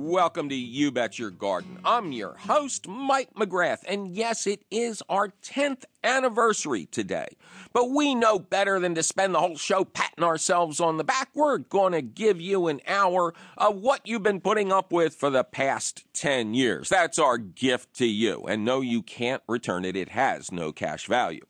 Welcome to You Bet Your Garden. I'm your host, Mike McGrath, and yes, it is our 10th anniversary today. But we know better than to spend the whole show patting ourselves on the back. We're going to give you an hour of what you've been putting up with for the past 10 years. That's our gift to you. And no, you can't return it. It has no cash value.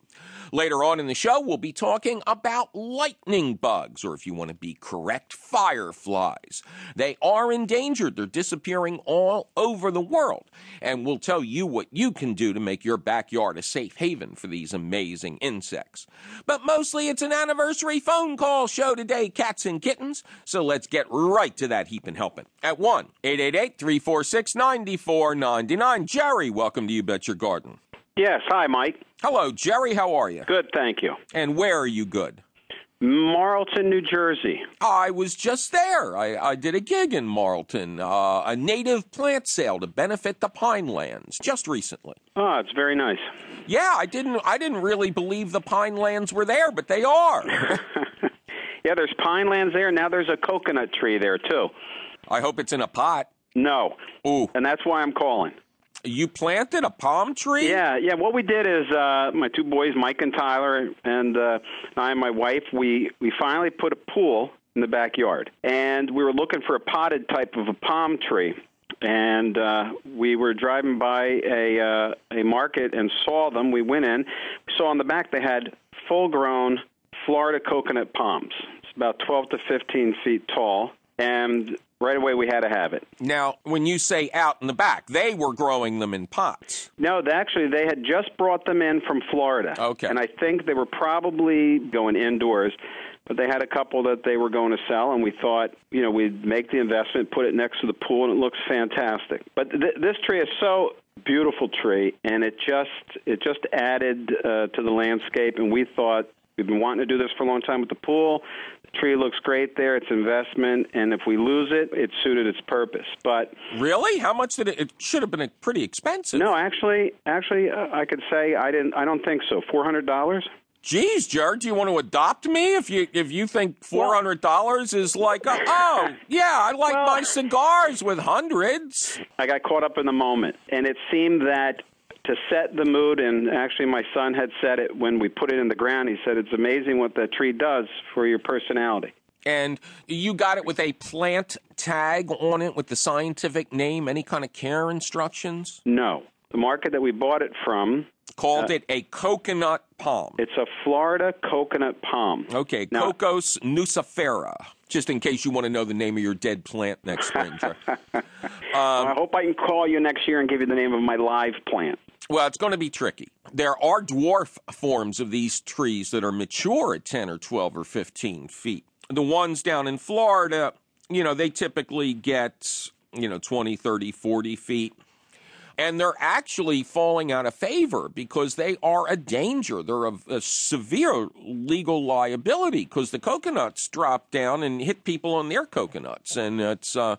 Later on in the show, we'll be talking about lightning bugs, or if you want to be correct, fireflies. They are endangered. They're disappearing all over the world. And we'll tell you what you can do to make your backyard a safe haven for these amazing insects. But mostly it's an anniversary phone call show today, cats and kittens. So let's get right to that heaping helping. At 1 888 346 9499. Jerry, welcome to You Bet Your Garden. Yes. Hi, Mike. Hello, Jerry. How are you? Good, thank you. And where are you good? Marlton, New Jersey. I was just there. I, I did a gig in Marlton, uh, a native plant sale to benefit the Pinelands just recently. Oh, it's very nice. Yeah, I didn't. I didn't really believe the Pinelands were there, but they are. yeah, there's pinelands there. Now there's a coconut tree there too. I hope it's in a pot. No. Ooh. And that's why I'm calling. You planted a palm tree? Yeah, yeah. What we did is uh, my two boys, Mike and Tyler, and uh, I and my wife, we we finally put a pool in the backyard, and we were looking for a potted type of a palm tree. And uh, we were driving by a uh, a market and saw them. We went in. We saw on the back they had full grown Florida coconut palms. It's about 12 to 15 feet tall, and right away we had to have it. Now, when you say out in the back, they were growing them in pots. No, they, actually, they had just brought them in from Florida. Okay. And I think they were probably going indoors, but they had a couple that they were going to sell, and we thought, you know, we'd make the investment, put it next to the pool, and it looks fantastic. But th- this tree is so beautiful tree, and it just it just added uh, to the landscape, and we thought We've been wanting to do this for a long time with the pool. The tree looks great there. It's investment, and if we lose it, it suited its purpose. But really, how much did it? It should have been pretty expensive. No, actually, actually, uh, I could say I didn't. I don't think so. Four hundred dollars. Geez, Jared, do you want to adopt me if you if you think four hundred dollars is like a, oh yeah, I like well, my cigars with hundreds. I got caught up in the moment, and it seemed that to set the mood. And actually, my son had said it when we put it in the ground. He said, It's amazing what that tree does for your personality. And you got it with a plant tag on it with the scientific name, any kind of care instructions? No. The market that we bought it from called uh, it a coconut palm. It's a Florida coconut palm. Okay, now, Cocos nucifera. Just in case you want to know the name of your dead plant next spring. um, I hope I can call you next year and give you the name of my live plant. Well, it's going to be tricky. There are dwarf forms of these trees that are mature at 10 or 12 or 15 feet. The ones down in Florida, you know, they typically get, you know, 20, 30, 40 feet. And they're actually falling out of favor because they are a danger. They're a, a severe legal liability because the coconuts drop down and hit people on their coconuts. And it's, uh,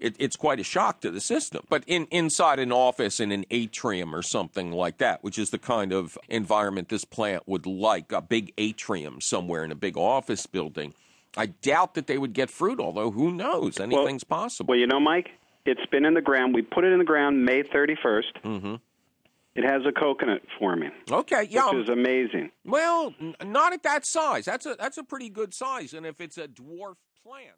it, it's quite a shock to the system. But in inside an office in an atrium or something like that, which is the kind of environment this plant would like, a big atrium somewhere in a big office building. I doubt that they would get fruit, although who knows? Anything's well, possible. Well, you know, Mike, it's been in the ground. We put it in the ground May 31st. Mm-hmm. It has a coconut forming. Okay, yeah, which is amazing. Well, n- not at that size. That's a that's a pretty good size, and if it's a dwarf plant.